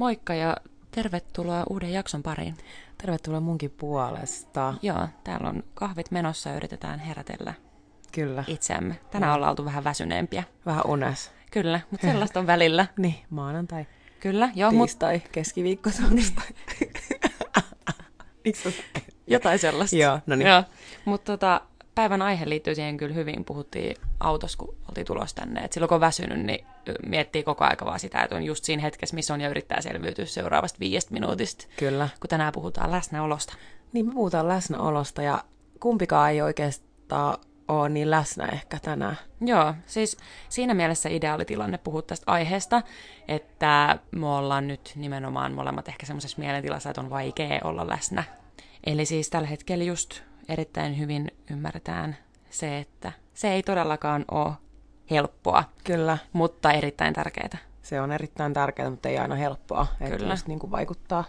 Moikka ja tervetuloa uuden jakson pariin. Tervetuloa munkin puolesta. Joo, täällä on kahvit menossa ja yritetään herätellä Kyllä. itseämme. Tänään ollaan oltu vähän väsyneempiä. Vähän unes. Kyllä, mutta sellaista on välillä. Niin, maanantai, Kyllä, joo, mutta tiistai, keskiviikko, torstai. Sä- jotain sellaista. Joo, no niin. Joo. Mutta tota, päivän aihe liittyy siihen kyllä hyvin. Puhuttiin autossa, kun oltiin tulossa tänne. Et silloin kun on väsynyt, niin miettii koko aika vaan sitä, että on just siinä hetkessä, missä on ja yrittää selviytyä seuraavasta viidestä minuutista. Kyllä. Kun tänään puhutaan läsnäolosta. Niin me puhutaan läsnäolosta ja kumpikaan ei oikeastaan ole niin läsnä ehkä tänään. Joo, siis siinä mielessä ideaalitilanne puhua tästä aiheesta, että me ollaan nyt nimenomaan molemmat ehkä semmoisessa mielentilassa, että on vaikea olla läsnä. Eli siis tällä hetkellä just erittäin hyvin ymmärretään se, että se ei todellakaan ole helppoa, Kyllä. mutta erittäin tärkeää. Se on erittäin tärkeää, mutta ei aina helppoa. Että Kyllä. just niin kuin vaikuttaa.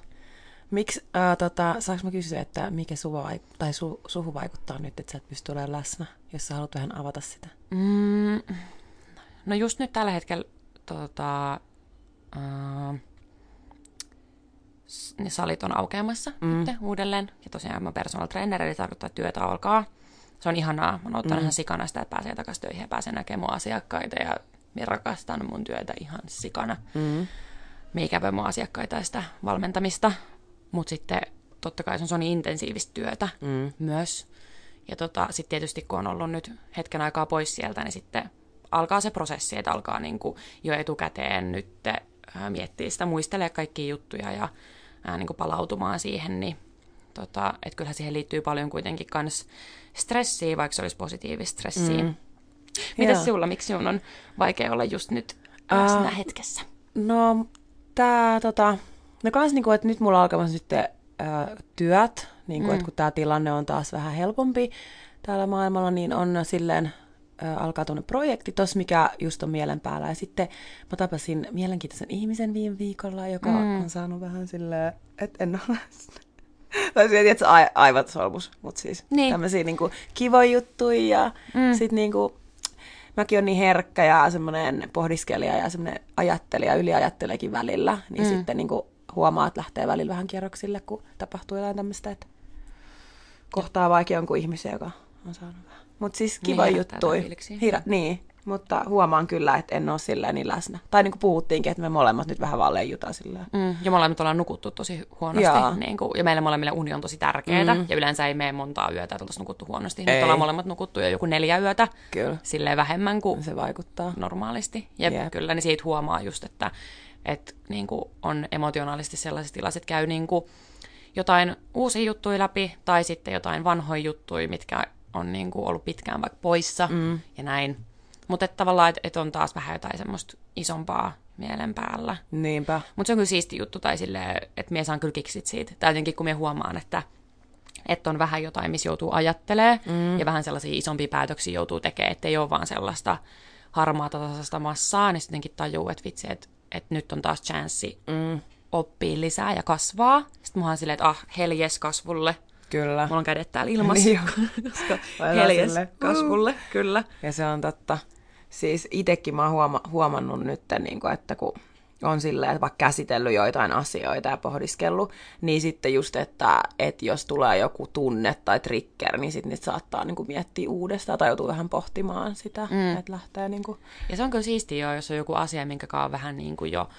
Miksi, ää, tota, saanko mä kysyä, että mikä suva, tai su, suhu vaikuttaa nyt, että sä et pysty olemaan läsnä, jos sä haluat vähän avata sitä? Mm, no just nyt tällä hetkellä tota, uh, ne salit on aukeamassa mm. nyt uudelleen. Ja tosiaan mä personal trainer, eli tarkoittaa, että työtä alkaa. Se on ihanaa. Mä oon mm. ihan sikana sitä, että pääsee takaisin töihin ja pääsee näkemään mun asiakkaita. Ja mä rakastan mun työtä ihan sikana. Mm. Me ikävä mun asiakkaita ja sitä valmentamista. Mutta sitten totta kai se on, se on niin intensiivistä työtä Mm. myös. Ja tota, sitten tietysti kun on ollut nyt hetken aikaa pois sieltä, niin sitten alkaa se prosessi, että alkaa niin kuin jo etukäteen nyt ää, miettiä sitä, muistelee kaikkia juttuja ja ää, niin kuin palautumaan siihen, niin tota, että kyllähän siihen liittyy paljon kuitenkin kans stressiä, vaikka se olisi positiivista stressiä. Mm. Mites Joo. sinulla, miksi sinun on vaikea olla just nyt läsnä Ää, hetkessä? No, tää tota, no kans niinku, että nyt mulla on alkamassa nyt äh, työt, niinku, mm. että kun tää tilanne on taas vähän helpompi täällä maailmalla, niin on silleen, alkaa tuonne projekti tossa, mikä just on mielen päällä. Ja sitten mä tapasin mielenkiintoisen ihmisen viime viikolla, joka mm. on saanut vähän silleen, että en ole. Tai se, että ai, aivan solmus, mutta siis Niin. tämmöisiä niinku kivoja juttuja ja mm. sit niinku, mäkin on niin herkkä ja semmoinen pohdiskelija ja semmoinen ajattelija, yliajatteleekin välillä, niin mm. sitten niinku huomaa, että lähtee välillä vähän kierroksille, kun tapahtuu jotain tämmöistä, että kohtaa vaikka jonkun ihmisen, joka on saanut vähän. Mutta siis kiva Niin, niin, herättää juttu. Hira, niin, mutta huomaan kyllä, että en ole silleen niin läsnä. Tai niin kuin puhuttiinkin, että me molemmat nyt vähän vaan leijutaan silleen. Mm, ja molemmat ollaan nukuttu tosi huonosti. Jaa. Niin kuin, ja meille molemmille uni on tosi tärkeää. Mm. Ja yleensä ei mene montaa yötä, että oltaisiin nukuttu huonosti. Nyt Ei. ollaan molemmat nukuttu jo joku neljä yötä. Kyllä, Silleen vähemmän kuin se vaikuttaa. normaalisti. Ja Jep. kyllä, niin siitä huomaa just, että, että niin kuin on emotionaalisesti sellaisessa tilassa, että käy niin kuin jotain uusia juttuja läpi, tai sitten jotain vanhoja juttuja, mitkä on niin kuin ollut pitkään vaikka poissa, mm. ja näin. Mutta että tavallaan, että et on taas vähän jotain semmoista isompaa mielen päällä. Niinpä. Mutta se on kyllä siisti juttu, tai silleen, että mie saan kyllä kiksit siitä. Tai jotenkin kun mie huomaan, että, että on vähän jotain, missä joutuu ajattelee mm. ja vähän sellaisia isompia päätöksiä joutuu tekemään, että ei ole vaan sellaista harmaata tasaista massaa, niin sitten tajuu, että vitsi, että, että nyt on taas chanssi Mm, oppia lisää ja kasvaa. Sitten mä oon silleen, että ah, heljes kasvulle. Kyllä. Mulla on kädet täällä ilmassa, Niin koska heljes silleen, kasvulle, kyllä. Ja se on totta. Siis itsekin mä oon huoma- huomannut nyt, niin kuin, että kun on silleen, että vaikka käsitellyt joitain asioita ja pohdiskellut, niin sitten just, että, että jos tulee joku tunne tai trigger, niin sitten niitä saattaa niin kuin miettiä uudestaan tai joutuu vähän pohtimaan sitä, mm. että lähtee niin kuin... Ja se on kyllä siistiä jo, jos on joku asia, minkä on vähän niin kuin jo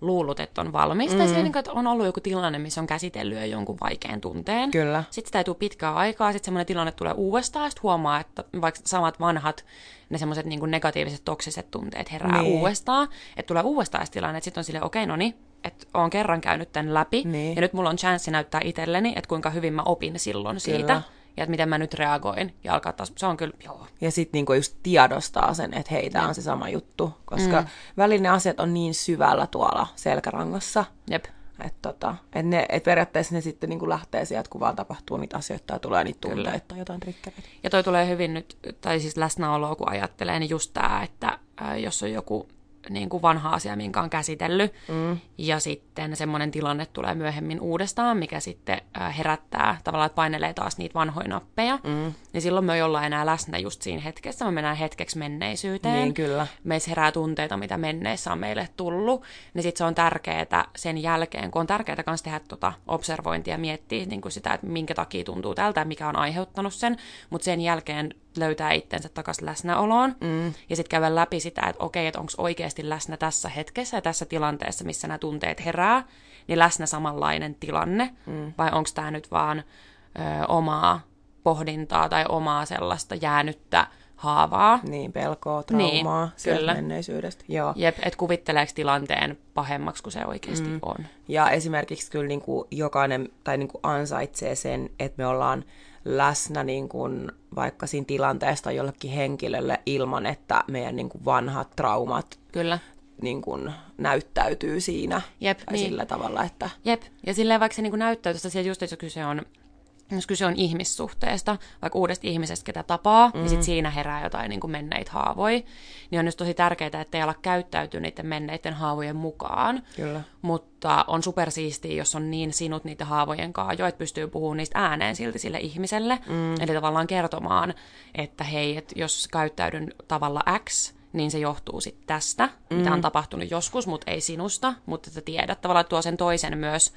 luullut, että on valmis. Mm. Tai siellä, niin että on ollut joku tilanne, missä on käsitellyt jo jonkun vaikean tunteen. Kyllä. Sitten sitä ei tule pitkää aikaa, sitten semmoinen tilanne tulee uudestaan, ja sitten huomaa, että vaikka samat vanhat, ne semmoiset niin negatiiviset, toksiset tunteet herää Niin. uudestaan, että tulee uudestaan tilanne, että sitten on silleen, okei, no niin, että oon kerran käynyt tämän läpi, Niin. ja nyt mulla on chanssi näyttää itselleni, että kuinka hyvin mä opin silloin siitä, Kyllä. Ja että miten mä nyt reagoin, ja alkaa taas, se on kyllä, joo, Ja sitten niinku just tiedostaa sen, että hei, tämä on se sama juttu, koska mm. välillä ne asiat on niin syvällä tuolla selkärangassa, jep. että tota, et ne, et periaatteessa ne sitten niinku lähtee sieltä, kun vaan tapahtuu niitä asioita ja tulee niitä tunteita tai jotain triggereitä. Ja toi tulee hyvin nyt, tai siis läsnäoloa kun ajattelee, niin just tämä, että ää, jos on joku niin kuin vanha asia, minkä on käsitellyt. Mm. Ja sitten semmoinen tilanne tulee myöhemmin uudestaan, mikä sitten herättää, tavallaan että painelee taas niitä vanhoja nappeja. Mm. Ja silloin me ei olla enää läsnä just siinä hetkessä, me mennään hetkeksi menneisyyteen. Niin, kyllä. Meissä herää tunteita, mitä menneessä on meille tullut. Niin sitten se on tärkeää sen jälkeen, kun on tärkeää myös tehdä tuota observointia ja miettiä niin kuin sitä, että minkä takia tuntuu tältä, mikä on aiheuttanut sen. Mutta sen jälkeen löytää itsensä takaisin läsnäoloon mm. ja sitten käydä läpi sitä, että okei, että onko oikeasti läsnä tässä hetkessä ja tässä tilanteessa, missä nämä tunteet herää, niin läsnä samanlainen tilanne, mm. vai onko tämä nyt vaan ö, omaa pohdintaa tai omaa sellaista jäänyttä haavaa. Niin, pelkoa, traumaa niin, kyllä. menneisyydestä. Joo. Jep, että kuvitteleeko tilanteen pahemmaksi kuin se oikeasti mm. on. Ja esimerkiksi kyllä niin kuin jokainen tai niin kuin ansaitsee sen, että me ollaan läsnä niin kuin vaikka siinä tilanteesta jollekin henkilölle ilman, että meidän niin kuin vanhat traumat Kyllä. Niin kuin näyttäytyy siinä Jep, tai niin. sillä tavalla, että... Jep, ja silleen vaikka se niin kuin näyttäytyy, just jos kyse on jos kyse on ihmissuhteesta, vaikka uudesta ihmisestä, ketä tapaa, mm. niin sit siinä herää jotain niin kuin menneitä haavoja, niin on just tosi tärkeää, että ei ala käyttäytyä niiden menneiden haavojen mukaan. Kyllä. Mutta on supersiistiä, jos on niin sinut niiden haavojen kanssa jo, että pystyy puhumaan niistä ääneen silti sille ihmiselle. Mm. Eli tavallaan kertomaan, että hei, että jos käyttäydyn tavalla X, niin se johtuu sitten tästä, mm. mitä on tapahtunut joskus, mutta ei sinusta, mutta että tiedät tavallaan, että tuo sen toisen myös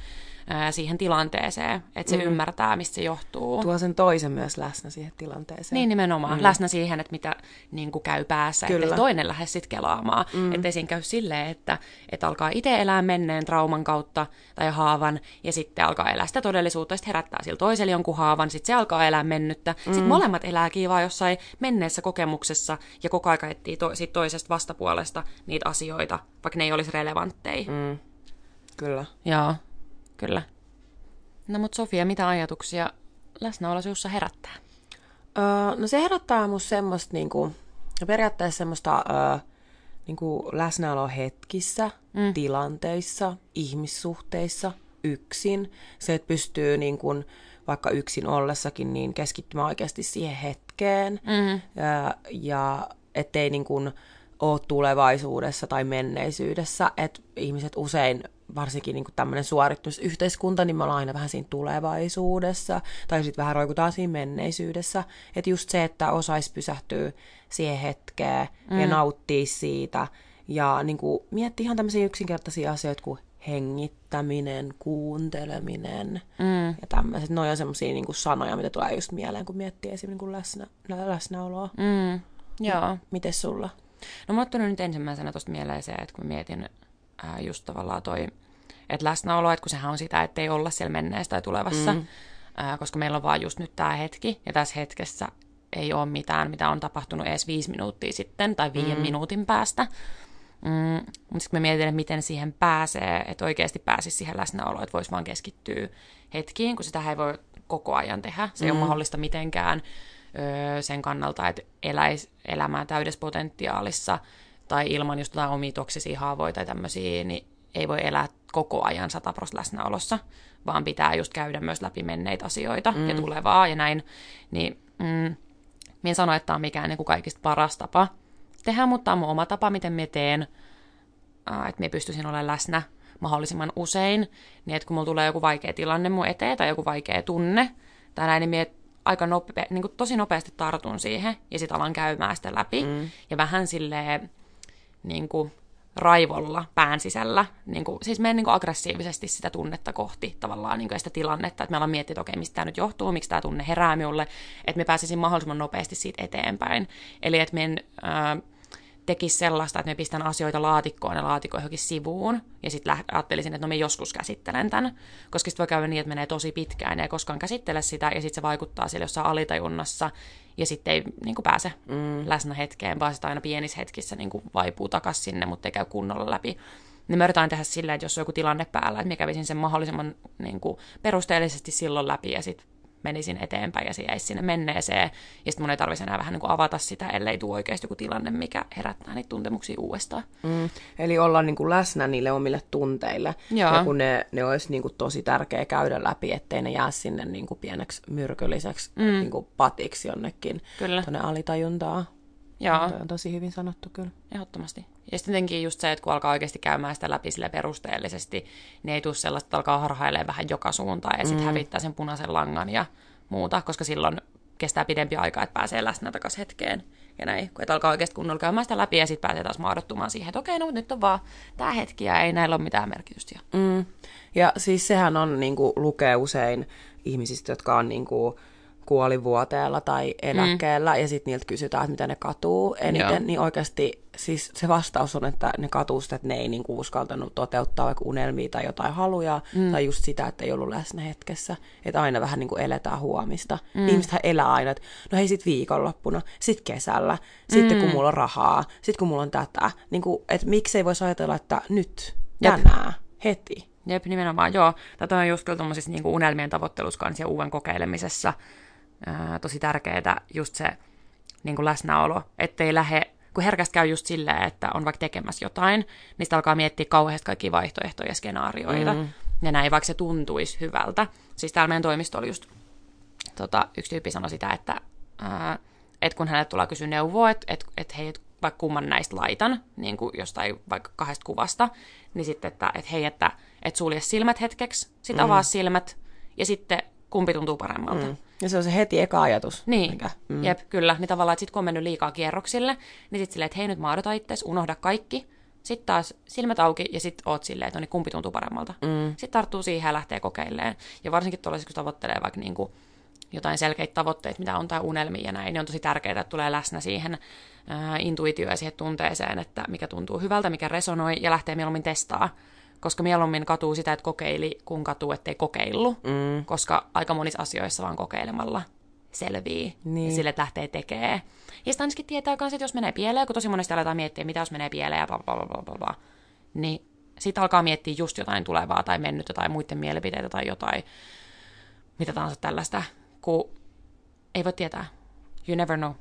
ää, siihen tilanteeseen, että se mm. ymmärtää, mistä se johtuu. Tuo sen toisen myös läsnä siihen tilanteeseen. Niin nimenomaan, mm. läsnä siihen, että mitä niin kuin käy päässä, että toinen lähde sitten kelaamaan. Mm. Että siinä käy silleen, että, että alkaa itse elää menneen trauman kautta tai haavan, ja sitten alkaa elää sitä todellisuutta, sitten herättää sillä toiselle jonkun haavan, sitten se alkaa elää mennyttä. Mm. Sitten molemmat elää kiivaa jossain menneessä kokemuksessa, ja koko aika etsii to- sit toisesta vastapuolesta niitä asioita, vaikka ne ei olisi relevantteja. Mm. Kyllä. Joo. Kyllä. No mutta Sofia, mitä ajatuksia läsnäolo sinussa herättää? Öö, no se herättää musta semmoista niinku, periaatteessa semmoista öö, niinku läsnäoloa hetkissä, mm. tilanteissa, ihmissuhteissa, yksin. Se, että pystyy niinku, vaikka yksin ollessakin niin keskittymään oikeasti siihen hetkeen. Mm-hmm. Ja, ja ettei niinku, ole tulevaisuudessa tai menneisyydessä. Että ihmiset usein varsinkin niin tämmöinen suoritusyhteiskunta, niin me ollaan aina vähän siinä tulevaisuudessa, tai sitten vähän roikutaan siinä menneisyydessä. Että just se, että osaisi pysähtyä siihen hetkeen mm. ja nauttia siitä, ja niin kuin, miettiä ihan tämmöisiä yksinkertaisia asioita kuin hengittäminen, kuunteleminen mm. ja tämmöiset. Ne on semmoisia niin sanoja, mitä tulee just mieleen, kun miettii esimerkiksi niin läsnä, läsnäoloa. Mm. Joo. Miten sulla? No mä oon nyt ensimmäisenä tuosta mieleen se, että kun mietin ää, just tavallaan toi, että läsnäolo, että kun sehän on sitä, että ei olla siellä menneessä tai tulevassa, mm. ää, koska meillä on vaan just nyt tämä hetki, ja tässä hetkessä ei ole mitään, mitä on tapahtunut edes viisi minuuttia sitten tai viiden mm. minuutin päästä. Mm, mutta sitten me mietin, että miten siihen pääsee, että oikeasti pääsisi siihen läsnäoloon, että voisi vaan keskittyä hetkiin, kun sitä ei voi koko ajan tehdä. Se mm. ei ole mm. mahdollista mitenkään öö, sen kannalta, että eläisi elämää täydessä potentiaalissa tai ilman just jotain omia toksisia haavoja tai tämmöisiä, niin ei voi elää koko ajan 100 läsnäolossa, vaan pitää just käydä myös läpi menneitä asioita mm. ja tulevaa ja näin. Niin mm, en sano, että tämä on mikään niin kuin kaikista paras tapa tehdä, mutta tämä on mun oma tapa, miten me teen, että me pystyisin olemaan läsnä mahdollisimman usein, niin että kun mulla tulee joku vaikea tilanne mun eteen tai joku vaikea tunne tai näin, niin mie aika nope, niin kuin tosi nopeasti tartun siihen ja sitten alan käymään sitä läpi. Mm. Ja vähän silleen niin kuin raivolla pään sisällä, niin kuin, siis menen niin kuin aggressiivisesti sitä tunnetta kohti tavallaan niin kuin sitä tilannetta, että me ollaan miettinyt, että okei, mistä tämä nyt johtuu, miksi tämä tunne herää minulle, että me pääsisin mahdollisimman nopeasti siitä eteenpäin. Eli että me tekisi sellaista, että me pistän asioita laatikkoon ja laatikko johonkin sivuun, ja sitten ajattelisin, että no me joskus käsittelen tämän, koska sitten voi käydä niin, että menee tosi pitkään ja ei koskaan käsittele sitä, ja sitten se vaikuttaa siellä jossain alitajunnassa, ja sitten ei niin kuin pääse mm. läsnä hetkeen, vaan sitä aina pienissä hetkissä niin kuin vaipuu takaisin sinne, mutta ei käy kunnolla läpi. Niin me yritetään tehdä silleen, että jos on joku tilanne päällä, että me kävisin sen mahdollisimman niin kuin, perusteellisesti silloin läpi, ja sitten menisin eteenpäin ja se jäisi sinne menneeseen. Ja sitten mun ei tarvitsisi enää vähän niin kuin avata sitä, ellei tule oikeasti joku tilanne, mikä herättää niitä tuntemuksia uudestaan. Mm. Eli olla niin kuin läsnä niille omille tunteille. Joo. Ja kun ne, ne olisi niin kuin tosi tärkeä käydä läpi, ettei ne jää sinne niin kuin pieneksi myrkylliseksi mm. niin kuin patiksi jonnekin tuonne alitajuntaa. Joo. Toi on tosi hyvin sanottu kyllä. Ehdottomasti. Ja sitten jotenkin just se, että kun alkaa oikeasti käymään sitä läpi sille perusteellisesti, niin ei tule sellaista, että alkaa harhailemaan vähän joka suuntaan ja sitten mm. hävittää sen punaisen langan ja muuta, koska silloin kestää pidempi aika, että pääsee läsnä takaisin hetkeen ja näin. Kun että alkaa oikeasti kunnolla käymään sitä läpi ja sitten pääsee taas maadottumaan siihen, että okei, no nyt on vaan tämä hetki ja ei näillä ole mitään merkitystä. Mm. Ja siis sehän on, niin kuin, lukee usein ihmisistä, jotka on niin kuin, kuolivuoteella tai eläkkeellä, mm. ja sitten niiltä kysytään, että mitä ne katuu eniten, Joo. niin oikeasti siis se vastaus on, että ne katuu sitä, että ne ei niinku uskaltanut toteuttaa vaikka unelmia tai jotain haluja, mm. tai just sitä, että ei ollut läsnä hetkessä, että aina vähän niinku eletään huomista. Mm. Ihmisethän elää aina, että no hei sit viikonloppuna, sit kesällä, sitten mm. kun mulla on rahaa, sit kun mulla on tätä, niinku, että miksei voisi ajatella, että nyt, tänään, heti. Jep, nimenomaan, joo. Tätä on just kyllä niinku unelmien tavoittelussa ja uuden kokeilemisessa ää, tosi tärkeää just se niin kuin läsnäolo, ettei lähde, kun herkästi käy just silleen, että on vaikka tekemässä jotain, niin sitä alkaa miettiä kauheasti kaikki vaihtoehtoja ja skenaarioita, mm. ja näin, vaikka se tuntuisi hyvältä. Siis täällä meidän toimistolla just tota, yksi tyyppi sanoi sitä, että ää, et kun hänelle tulee kysyä neuvoa, että et, et hei, et vaikka kumman näistä laitan, niin kuin jostain vaikka kahdesta kuvasta, niin sitten, että et hei, että et sulje silmät hetkeksi, sitten mm. avaa silmät, ja sitten kumpi tuntuu paremmalta. Mm. Ja se on se heti eka ajatus. Niin, mikä, mm. jep, kyllä. Niin tavallaan, että sit kun on mennyt liikaa kierroksille, niin sitten silleen, että hei nyt maadota itses, unohda kaikki. Sitten taas silmät auki ja sitten oot silleen, että no niin, kumpi tuntuu paremmalta. Mm. Sitten tarttuu siihen ja lähtee kokeilemaan. Ja varsinkin tuollaisiksi, kun tavoittelee vaikka niin kuin jotain selkeitä tavoitteita, mitä on tai unelmia ja näin, niin on tosi tärkeää, että tulee läsnä siihen ää, intuitioon ja siihen tunteeseen, että mikä tuntuu hyvältä, mikä resonoi ja lähtee mieluummin testaa koska mieluummin katuu sitä, että kokeili, kun katuu, ettei kokeillut, mm. koska aika monissa asioissa vaan kokeilemalla selvii niin. ja sille, lähtee tekemään. Ja sitten ainakin tietää myös, että jos menee pieleen, kun tosi monesti aletaan miettiä, mitä jos menee pieleen ja bla bla bla bla bla, niin sitten alkaa miettiä just jotain tulevaa tai mennyttä tai muiden mielipiteitä tai jotain, mitä tahansa tällaista, kun ei voi tietää. You never know.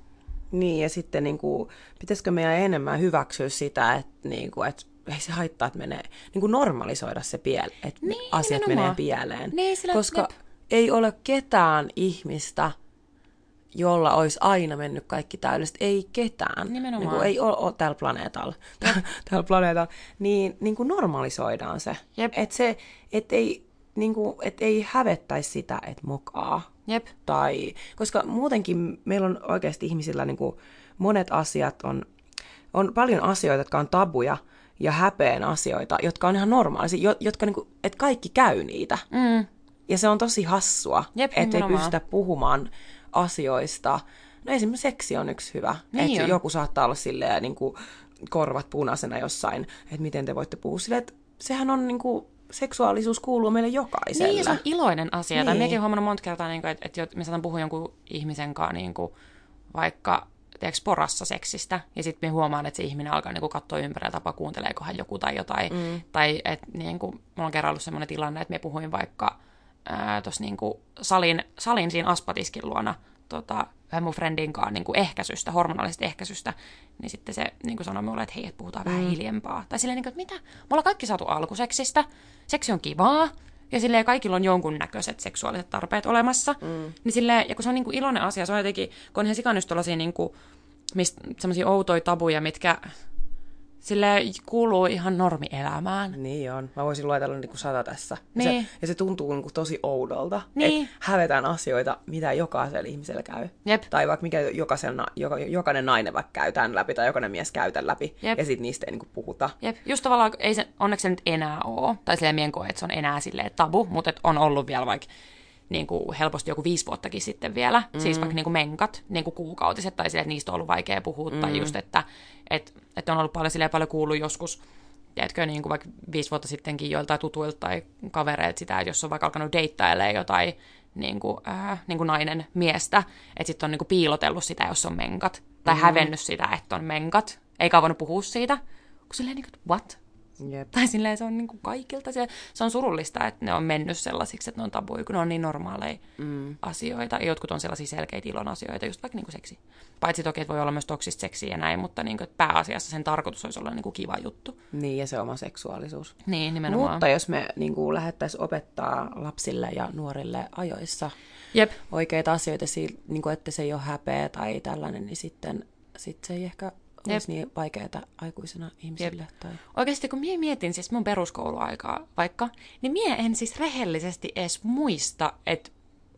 Niin, ja sitten niin kuin, pitäisikö meidän enemmän hyväksyä sitä, että, niin kuin, että ei se haittaa, että menee, niin kuin normalisoida se piel, että niin, asiat nimenomaan. menee pieleen. Niin, sillä, koska jep. ei ole ketään ihmistä, jolla olisi aina mennyt kaikki täydellisesti. Ei ketään. Nimenomaan. Niin kuin ei ole, ole tällä planeetalla. tällä planeetalla. Niin, niin kuin normalisoidaan se. Että se, et ei, niin kuin, et ei hävettäisi sitä, että mokaa. Jep. Tai, koska muutenkin meillä on oikeasti ihmisillä niin kuin monet asiat on, on paljon asioita, jotka on tabuja, ja häpeen asioita, jotka on ihan normaalisia, jotka niinku, että kaikki käy niitä. Mm. Ja se on tosi hassua, että ei pystytä puhumaan asioista. No esimerkiksi seksi on yksi hyvä. Niin että joku saattaa olla silleen niin kuin korvat punaisena jossain, että miten te voitte puhua silleen, että sehän on niin kuin, seksuaalisuus kuuluu meille jokaiselle. Niin, se on iloinen asia. Niin. Tai minäkin huomannut monta kertaa, niin kuin, että, että me saatan puhua jonkun ihmisen kanssa niin kuin, vaikka tiedätkö, porassa seksistä, ja sitten me huomaan, että se ihminen alkaa niin katsoa ympärillä tapa, kuunteleekohan joku tai jotain. Mm. Tai että niin kuin, mulla on kerran ollut sellainen tilanne, että me puhuin vaikka tuossa niin salin, salin siinä aspatiskin luona tota, yhden mun friendin kanssa niin kuin ehkäisystä, hormonaalisesta ehkäisystä, niin sitten se niin kuin sanoi mulle, että hei, että puhutaan mm. vähän hiljempaa. Tai silleen, niin kuin, että mitä? Me ollaan kaikki saatu alkuseksistä, seksi on kivaa, ja silleen kaikilla on jonkun näköiset seksuaaliset tarpeet olemassa. Mm. Niin silleen, ja kun se on niin kuin iloinen asia, se on jotenkin, kun on ihan sikannut tuollaisia niin kuin, semmoisia outoja tabuja, mitkä sille kuuluu ihan normielämään. Niin on. Mä voisin luetella niin kuin sata tässä. Niin. Ja, se, ja se tuntuu niin kuin tosi oudolta. Niin. Että hävetään asioita, mitä jokaisella ihmisellä käy. Jep. Tai vaikka mikä jokaisella, joka, jokainen nainen vaikka käy tämän läpi, tai jokainen mies käy tämän läpi. Jep. Ja sitten niistä ei niin kuin puhuta. Jep. Just tavallaan, ei se, onneksi se nyt enää ole. Tai silleen mien koe, että se on enää silleen tabu, mutta on ollut vielä vaikka niin kuin helposti joku viisi vuottakin sitten vielä, mm. siis vaikka niin kuin menkat, niin kuin kuukautiset, tai sille, että niistä on ollut vaikea puhua, mm. tai just, että et, et on ollut paljon, silleen, paljon kuullut joskus, tiedätkö, niin kuin vaikka viisi vuotta sittenkin joiltain tutuilta tai kavereilta sitä, että jos on vaikka alkanut deittailemaan jotain niin kuin, äh, niin kuin nainen miestä, että sitten on niin kuin piilotellut sitä, jos on menkat, tai mm. hävennyt sitä, että on menkat, eikä voinut puhua siitä, kun silleen niin kuin, what? Jep. Tai silleen se on niin kuin kaikilta. Se, se on surullista, että ne on mennyt sellaisiksi, että ne on tabuja, kun ne on niin normaaleja mm. asioita. Ja jotkut on sellaisia selkeitä ilon asioita, just vaikka niin kuin seksi. Paitsi toki, että voi olla myös toksista seksiä ja näin, mutta niin kuin, että pääasiassa sen tarkoitus olisi olla niin kuin kiva juttu. Niin, ja se oma seksuaalisuus. Niin, nimenomaan. Mutta jos me niin kuin lähettäisiin opettaa lapsille ja nuorille ajoissa Jep. oikeita asioita, niin kuin, että se ei ole häpeä tai tällainen, niin sitten sit se ei ehkä olisi niin vaikeaa aikuisena ihmisille. Tai... Oikeasti kun mie mietin siis mun peruskouluaikaa vaikka, niin mie en siis rehellisesti edes muista, että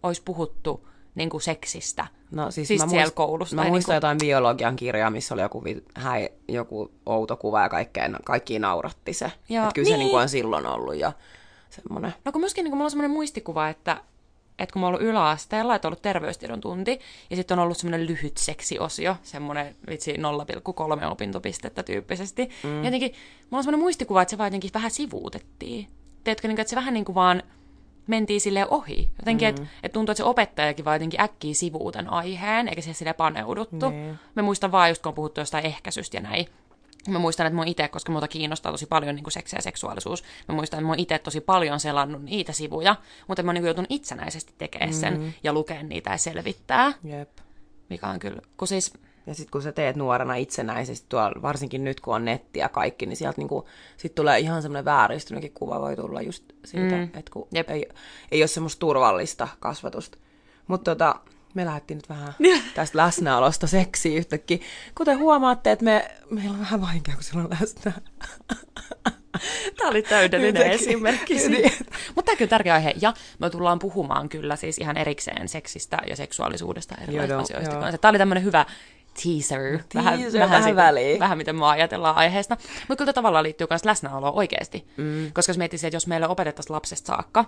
olisi puhuttu niin kuin seksistä. No siis, Siis mä siellä muist- koulussa, Mä muistan niinku- jotain biologian kirjaa, missä oli joku, vi- häi, joku outo kuva ja kaikkea, kaikki nauratti se. Joo. Et kyllä se Niin. niinku on silloin ollut ja semmoinen. No kun myöskin niin kun mulla on semmoinen muistikuva, että, että kun mä oon ollut yläasteella, että on ollut terveystiedon tunti, ja sitten on ollut semmoinen lyhyt seksiosio, semmoinen vitsi 0,3 opintopistettä tyyppisesti. Mm. Jotenkin mulla on semmoinen muistikuva, että se vaan jotenkin vähän sivuutettiin. Tiedätkö, niin että se vähän niin kuin vaan mentiin sille ohi. Jotenkin, mm. että et tuntuu, että se opettajakin vaan jotenkin äkkiä sivuuten aiheen, eikä siihen sille paneuduttu. Niin. Mä muistan vaan just, kun on puhuttu jostain ehkäisystä ja näin. Mä muistan, että mä itse, koska muuta kiinnostaa tosi paljon niin kuin seksi ja seksuaalisuus, mä muistan, että oon itse tosi paljon selannut niitä sivuja, mutta mä oon niin joutunut itsenäisesti tekemään sen mm. ja lukea niitä ja selvittää, Jep. mikä on kyllä, kun siis, Ja sitten kun sä teet nuorena itsenäisesti, tuolla, varsinkin nyt kun on netti ja kaikki, niin sieltä niinku, sit tulee ihan semmoinen vääristynytkin kuva voi tulla just siitä, mm. että kun Jep. ei, ei ole semmoista turvallista kasvatusta. Mutta tota, me lähdettiin nyt vähän tästä läsnäolosta seksiin yhtäkkiä. Kuten huomaatte, että me, meillä on vähän vaikea, kun sillä on läsnä. Tämä oli täydellinen Yhtäkkiä. esimerkki. Niin. Mutta tämä on tärkeä aihe. Ja me tullaan puhumaan kyllä siis ihan erikseen seksistä ja seksuaalisuudesta erilaisista Joo, asioista joo. Tämä oli tämmöinen hyvä teaser. Teaser, vähän siitä- väliin. Vähän miten me ajatellaan aiheesta. Mutta kyllä tavallaan liittyy myös läsnäoloon oikeasti. Mm. Koska jos miettii, että jos meille opetettaisiin lapsesta saakka,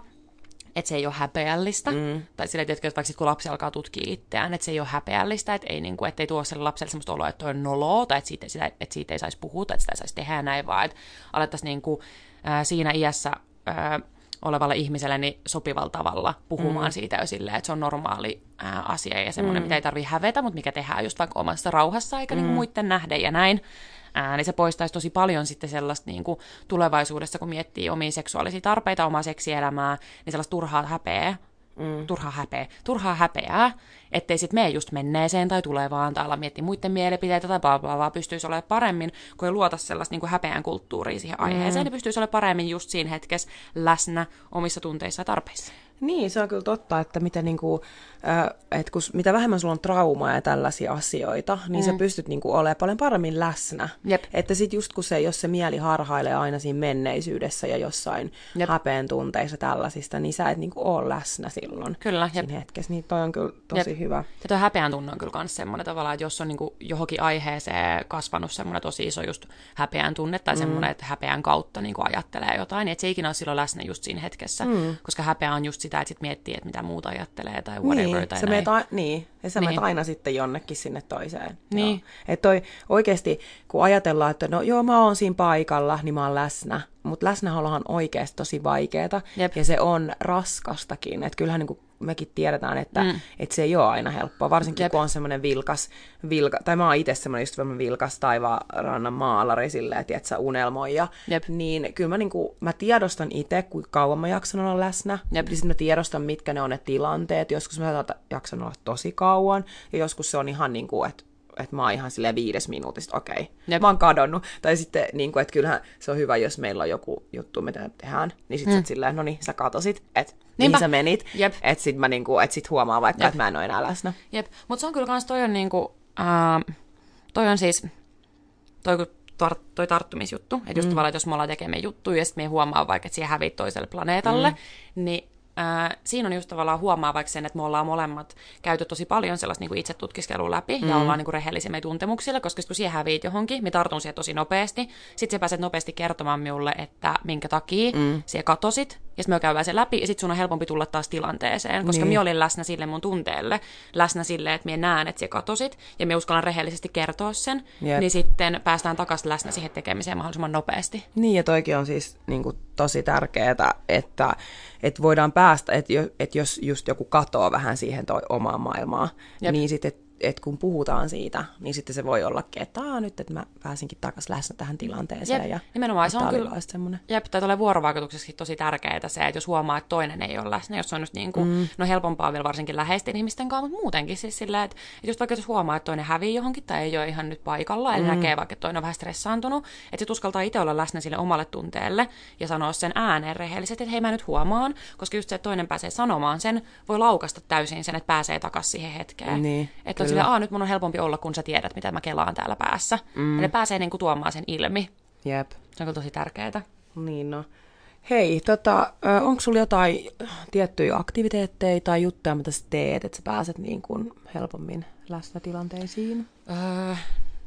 että se ei ole häpeällistä, mm. tai sille, että vaikka sit, kun lapsi alkaa tutkia itseään, että se ei ole häpeällistä, että ei, niin kuin, että ei tuo sille lapselle sellaista oloa, että toi on noloa, tai että siitä, sitä, että siitä ei saisi puhua, tai että sitä ei saisi tehdä näin, vaan että alettaisiin niin kuin, ää, siinä iässä ää, olevalle ihmiselle niin sopivalla tavalla puhumaan mm. siitä jo silleen, että se on normaali ää, asia ja semmoinen, mm. mitä ei tarvitse hävetä, mutta mikä tehdään just vaikka omassa rauhassa, eikä mm. niin muiden nähden ja näin. Ää, niin se poistaisi tosi paljon sitten sellaista niin kuin tulevaisuudessa, kun miettii omia seksuaalisia tarpeita, omaa seksielämää, niin sellaista turhaa häpeää, mm. turhaa häpeä, turhaa häpeää, ettei sitten mene just menneeseen tai tulevaan tai ala miettiä muiden mielipiteitä tai bla bla, vaan pystyisi olemaan paremmin, kun ei luota sellaista niin kuin häpeän kulttuuria siihen aiheeseen, mm. niin pystyisi olemaan paremmin just siinä hetkessä läsnä omissa tunteissa ja tarpeissa. Niin, se on kyllä totta, että mitä, niinku, äh, et kun, mitä vähemmän sulla on traumaa ja tällaisia asioita, niin mm. sä pystyt niinku olemaan paljon paremmin läsnä. Jep. Että sit just kun se, jos se mieli harhailee aina siinä menneisyydessä ja jossain Jep. häpeen tunteissa tällaisista, niin sä et niinku ole läsnä silloin Kyllä, jep. siinä hetkessä. Niin toi on kyllä tosi Jep. hyvä. Ja tuo häpeän tunne on kyllä myös semmoinen tavallaan, että jos on niinku johonkin aiheeseen kasvanut semmoinen tosi iso just häpeän tunne tai semmoinen, että häpeän kautta niinku ajattelee jotain, niin et se ikinä ole silloin läsnä just siinä hetkessä, mm. koska häpeä on just sitä, että sit miettii, että mitä muuta ajattelee tai whatever Niin, tai sä meet, a- niin, ja sä Niin. meet aina sitten jonnekin sinne toiseen. Niin. Joo. Et toi oikeasti, kun ajatellaan, että no joo, mä oon siinä paikalla, niin mä oon läsnä. Mutta läsnäolohan on oikeasti tosi vaikeeta, Jep. ja se on raskastakin. Että kyllähän niin mekin tiedetään, että mm. et se ei ole aina helppoa, varsinkin Jep. kun on semmoinen vilkas, vilka, tai mä oon itse semmoinen just semmoinen vilkas taivaanrannan maalari silleen, että et sä unelmoi, ja, Jep. niin kyllä mä, niin kuin, mä tiedostan itse, kuinka kauan mä jaksan olla läsnä, Jep. ja sitten mä tiedostan, mitkä ne on ne tilanteet. Joskus mä jaksan olla tosi kauan, ja joskus se on ihan niin kuin, että että mä oon ihan silleen viides minuutista, okei, okay. Jep. mä oon kadonnut. Tai sitten, niin kuin, että kyllähän se on hyvä, jos meillä on joku juttu, mitä tehdään, niin sit mm. sä oot silleen, no niin, sä katosit, että mihin sä menit. Että sit mä niinku, et sit huomaa vaikka, että mä en ole enää läsnä. Jep, mutta se on kyllä kans toi on niinku, ää, toi on siis, toi, kun tar- toi tarttumisjuttu, että just mm. tavallaan, että jos me ollaan tekemään juttuja ja sitten me huomaa vaikka, että siihen hävit toiselle planeetalle, mm. niin ää, siinä on just tavallaan huomaa vaikka sen, että me ollaan molemmat käyty tosi paljon sellaista niin kuin itse tutkiskelua läpi mm. ja ollaan niin kuin rehellisiä meidän tuntemuksilla, koska kun siihen häviit johonkin, me tartun siihen tosi nopeasti. Sitten sä pääset nopeasti kertomaan minulle, että minkä takia mm. siellä katosit, ja sitten me käydään se läpi, ja sitten sun on helpompi tulla taas tilanteeseen, koska Niin. niin. olin läsnä sille mun tunteelle, läsnä sille, että minä näen, että sä katosit, ja me uskallan rehellisesti kertoa sen, Jep. niin sitten päästään takaisin läsnä siihen tekemiseen mahdollisimman nopeasti. Niin, ja toikin on siis niin kuin, tosi tärkeää, että, että voidaan päästä, että, jo, että jos just joku katoaa vähän siihen toi omaan maailmaan, Jep. niin sitten, et kun puhutaan siitä, niin sitten se voi ollakin, että Aa, nyt että mä pääsinkin takaisin läsnä tähän tilanteeseen. Jep, ja nimenomaan, se on kyllä- semmoinen. Jep, tai tulee vuorovaikutuksessakin tosi tärkeää se, että jos huomaa, että toinen ei ole läsnä, jos se on just niin kuin, mm. no helpompaa vielä varsinkin läheisten ihmisten kanssa, mutta muutenkin siis sillä, että, että just vaikka jos huomaa, että toinen hävii johonkin tai ei ole ihan nyt paikalla, eli mm. näkee vaikka, että toinen on vähän stressaantunut, että sit uskaltaa itse olla läsnä sille omalle tunteelle ja sanoa sen ääneen rehellisesti, että hei mä nyt huomaan, koska just se, että toinen pääsee sanomaan sen, voi laukasta täysin sen, että pääsee takaisin siihen hetkeen. Niin, että. Silleen, Aa, nyt mun on helpompi olla, kun sä tiedät, mitä mä kelaan täällä päässä. Mm. Ja ne pääsee niin kuin tuomaan sen ilmi. Jep. Se on kyllä tosi tärkeää. Niin no. Hei, tota, onko sulla jotain tiettyjä aktiviteetteja tai juttuja, mitä sä teet, että sä pääset niin kuin helpommin läsnätilanteisiin? Öö,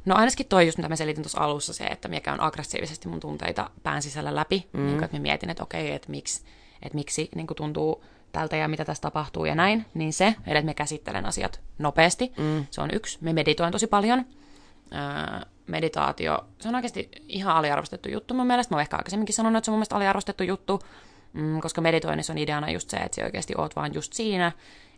no ainakin toi just, mitä mä selitin tuossa alussa, se, että mikä on aggressiivisesti mun tunteita pään sisällä läpi. Mm. Niin kuin, että mä mietin, että okei, että miksi, että miksi niin kuin tuntuu tältä ja mitä tässä tapahtuu ja näin. Niin se, että mä käsittelen asiat nopeasti, mm. se on yksi. Me meditoin tosi paljon. Öö, meditaatio, se on oikeasti ihan aliarvostettu juttu mun mielestä. Mä oon ehkä aikaisemminkin sanonut, että se on mun mielestä aliarvostettu juttu, mm, koska meditoinnissa on ideana just se, että sä oikeasti oot vaan just siinä,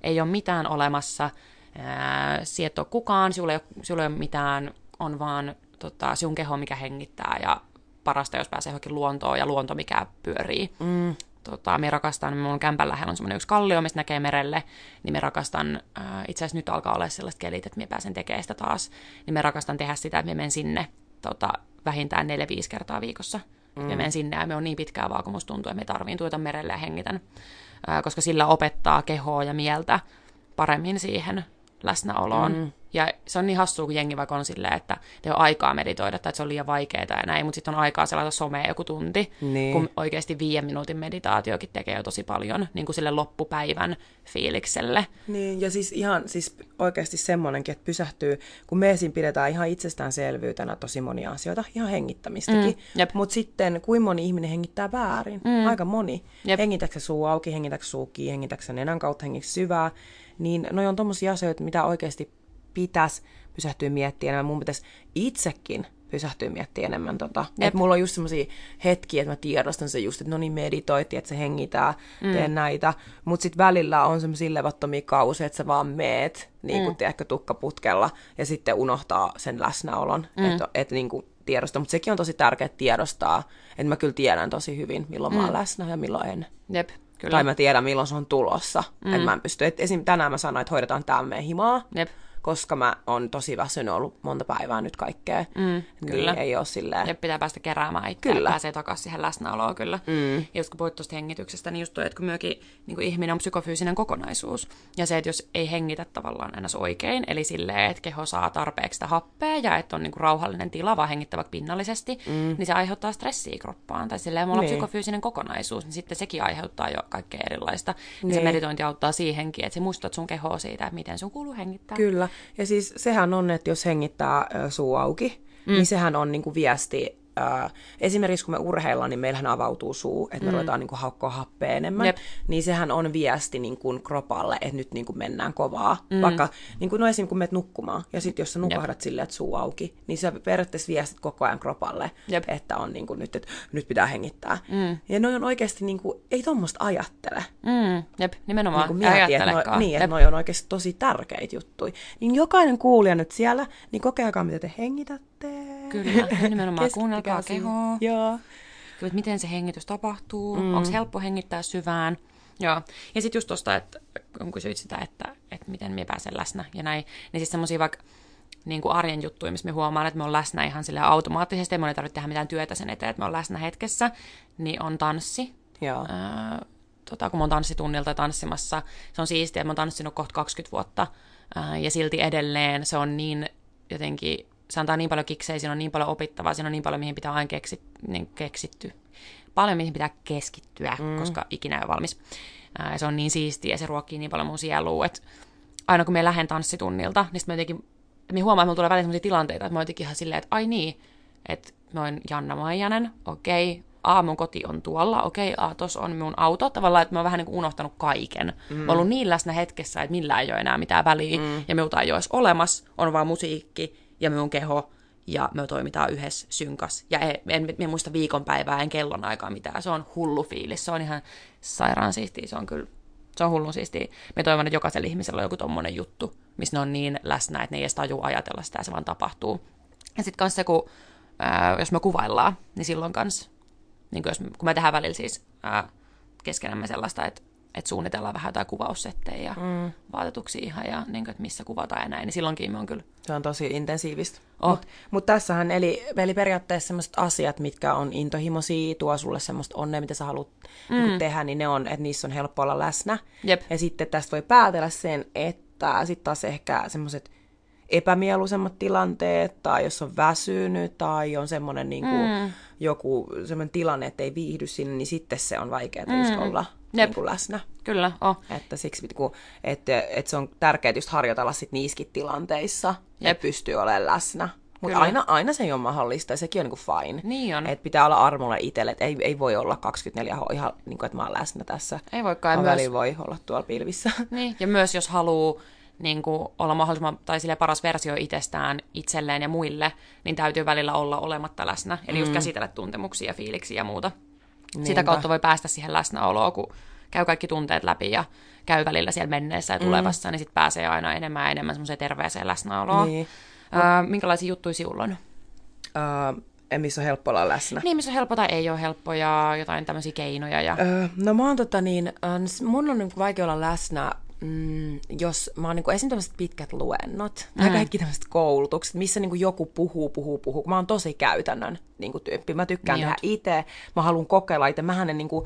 ei ole mitään olemassa, ää, sä et ole kukaan, sulla ei ole, sulla ei ole mitään, on vaan tota, sun keho, mikä hengittää ja parasta, jos pääsee johonkin luontoon ja luonto, mikä pyörii. Mm tota, me rakastan, mun kämpän lähellä on semmoinen yksi kallio, mistä näkee merelle, niin me rakastan, äh, itse asiassa nyt alkaa olla sellaiset kelit, että me pääsen tekemään sitä taas, niin me rakastan tehdä sitä, että me menen sinne tota, vähintään neljä viisi kertaa viikossa. Mm. Me menen sinne ja me on niin pitkää vaan, kun musta tuntuu, että me tarviin tuota merelle ja hengitän, äh, koska sillä opettaa kehoa ja mieltä paremmin siihen läsnäoloon. Mm. Ja se on niin hassua, kun jengi vaikka on silleen, että ei ole aikaa meditoida tai että se on liian vaikeaa ja näin, mutta sitten on aikaa selata somea joku tunti, niin. kun oikeasti viiden minuutin meditaatiokin tekee jo tosi paljon niin kuin sille loppupäivän fiilikselle. Niin, ja siis ihan siis oikeasti semmoinenkin, että pysähtyy, kun me esim. pidetään ihan itsestäänselvyytenä tosi monia asioita, ihan hengittämistäkin, mm, mutta sitten kuin moni ihminen hengittää väärin, mm. aika moni. Hengitäksä suu auki, hengitäksä suu kiinni, hengitäksä nenän kautta, hengiksi syvää, niin noi on tommosia asioita, mitä oikeasti pitäisi pysähtyä miettimään enemmän. Mun pitäisi itsekin pysähtyä miettimään enemmän. Tota. Että mulla on just semmoisia hetkiä, että mä tiedostan se just, että no niin meditoitti, että se hengitää, mm. teen näitä. Mutta sitten välillä on semmoisia levattomia kausia, että sä vaan meet, niin kuin mm. tiedätkö, tukkaputkella, ja sitten unohtaa sen läsnäolon, mm. että et, niin kuin tiedostaa. Mutta sekin on tosi tärkeää tiedostaa, että mä kyllä tiedän tosi hyvin, milloin mm. mä oon mm. läsnä ja milloin en. Jep. Kyllä. Tai mä tiedän, milloin se on tulossa. Mm. Että mä en pysty. Et esim. tänään mä sanoin, että hoidetaan tämä meidän himaa. Jep koska mä oon tosi väsynyt ollut monta päivää nyt kaikkea. Mm, niin kyllä. ei ole silleen... Ja pitää päästä keräämään itseä kyllä. pääsee takaisin siihen läsnäoloon kyllä. Mm. Ja just kun puhuit tuosta hengityksestä, niin just toi, että kun myökin niin kuin ihminen on psykofyysinen kokonaisuus. Ja se, että jos ei hengitä tavallaan enää oikein, eli silleen, että keho saa tarpeeksi sitä happea ja että on niin kuin rauhallinen tila, vaan hengittävä pinnallisesti, mm. niin se aiheuttaa stressiä kroppaan. Tai silleen, mulla niin. on psykofyysinen kokonaisuus, niin sitten sekin aiheuttaa jo kaikkea erilaista. Niin. Ja se meditointi auttaa siihenkin, että se muistat sun kehoa siitä, että miten sun kuuluu hengittää. Kyllä. Ja siis sehän on, että jos hengittää suu auki, mm. niin sehän on niin kuin viesti äh, esimerkiksi kun me urheillaan, niin meillähän avautuu suu, että me mm. ruvetaan niin kuin, haukkoa happea enemmän, Jep. niin sehän on viesti niin kuin, kropalle, että nyt niin kuin, mennään kovaa. Mm. Vaikka niin kuin, no esim. kun menet nukkumaan, ja sitten jos sä nukahdat Jep. silleen, että suu auki, niin sä periaatteessa viestit koko ajan kropalle, Jep. että on niin kuin, nyt, että nyt pitää hengittää. Mm. Ja noi on oikeasti, niin kuin, ei tuommoista ajattele. Mm. Jep, nimenomaan. Niin kuin miettii, että noi, niin, että noi on oikeasti tosi tärkeitä juttuja. Niin jokainen kuulija nyt siellä, niin kokeakaa, mitä te hengitätte. Kyllä, nimenomaan kuunnelkaa kehoa. Joo. Kyllä, että miten se hengitys tapahtuu, mm. onko helppo hengittää syvään. Joo. Ja sitten just tuosta, että kun kysyit sitä, että, että miten me pääsen läsnä ja näin, niin siis semmoisia vaikka niin kuin arjen juttuja, missä me huomaan, että me on läsnä ihan sille automaattisesti, ja me ei tarvitse tehdä mitään työtä sen eteen, että me on läsnä hetkessä, niin on tanssi. Joo. Öö, tota, kun mä oon tanssitunnilta tanssimassa, se on siistiä, että mä oon tanssinut kohta 20 vuotta, öö, ja silti edelleen se on niin jotenkin se antaa niin paljon kiksejä, siinä on niin paljon opittavaa, siinä on niin paljon, mihin pitää aina keksi, niin keksitty. Paljon, mihin pitää keskittyä, mm. koska ikinä ei ole valmis. Ää, se on niin siistiä ja se ruokkii niin paljon mun sielua, että aina kun me lähden tanssitunnilta, niin sitten mä jotenkin, mä huomaan, että mulla tulee välillä sellaisia tilanteita, että mä jotenkin ihan silleen, että ai niin, että mä oon Janna Maijanen, okei, a, mun koti on tuolla, okei, a, tos on mun auto, tavallaan, että mä oon vähän niin kuin unohtanut kaiken. Mm. Mä oon ollut niin läsnä hetkessä, että millään ei ole enää mitään väliä, mm. ja minulta ei ole edes olemassa, on vaan musiikki, ja minun keho, ja me toimitaan yhdessä synkas. Ja en, en, en muista viikonpäivää, en kellonaikaa mitään. Se on hullu fiilis. Se on ihan sairaan siistiä. Se on kyllä, se on hullun siistiä. Me toivon, että jokaisella ihmisellä on joku tommonen juttu, missä ne on niin läsnä, että ne ei edes tajua ajatella sitä, se vaan tapahtuu. Ja sitten kanssa se, kun, ää, jos me kuvaillaan, niin silloin kanssa, niin kun, jos, kun me tehdään välillä siis ää, keskenämme sellaista, että että suunnitellaan vähän jotain kuvaussettejä ja mm. vaatetuksia ihan ja niin kuin, että missä kuvataan ja näin, niin silloinkin me on kyllä... Se on tosi intensiivistä. Oh. Mutta mut tässähän, eli, eli periaatteessa sellaiset asiat, mitkä on intohimoisia, tuo sulle semmoista onnea, mitä sä haluat mm. niin tehdä, niin ne on, että niissä on helppo olla läsnä. Jep. Ja sitten tästä voi päätellä sen, että sitten taas ehkä semmoiset epämieluisemmat tilanteet, tai jos on väsynyt, tai on semmoinen niin kuin, mm. joku semmoinen tilanne, että ei viihdy sinne, niin sitten se on vaikeaa mm. just olla niin kuin läsnä. Kyllä, oh. Että siksi, kun, että, että se on tärkeää just harjoitella sit niissäkin tilanteissa, Jep. että pystyy olemaan läsnä. Mutta aina, aina se ei ole mahdollista ja sekin on niin kuin fine. Niin on. Että pitää olla armolla itselle, että ei, ei voi olla 24 h ihan niin kuin, että mä oon läsnä tässä. Ei voikaan. Myös... voi olla tuolla pilvissä. Niin, ja myös jos haluaa niin kuin olla mahdollisimman, tai sille paras versio itsestään, itselleen ja muille, niin täytyy välillä olla olematta läsnä. Eli mm. just käsitellä tuntemuksia ja fiiliksiä ja muuta. Niinpä. Sitä kautta voi päästä siihen läsnäoloon, kun käy kaikki tunteet läpi ja käy välillä siellä menneessä ja mm. tulevassa, mm. niin sitten pääsee aina enemmän ja enemmän semmoiseen terveeseen läsnäoloon. Niin. Öö, minkälaisia juttuja sinulla on? Öö, missä on helppo olla läsnä. Niin, missä on helppo tai ei ole helppo ja jotain tämmöisiä keinoja. Ja... Öö, no mä oon tota niin, mun on niin vaikea olla läsnä mm, jos mä oon niin esim. tämmöiset pitkät luennot tai mm. kaikki tämmöiset koulutukset, missä niin joku puhuu, puhuu, puhuu, mä oon tosi käytännön niin tyyppi. Mä tykkään niin tehdä itse, mä haluan kokeilla itse. Mähän en niin kuin,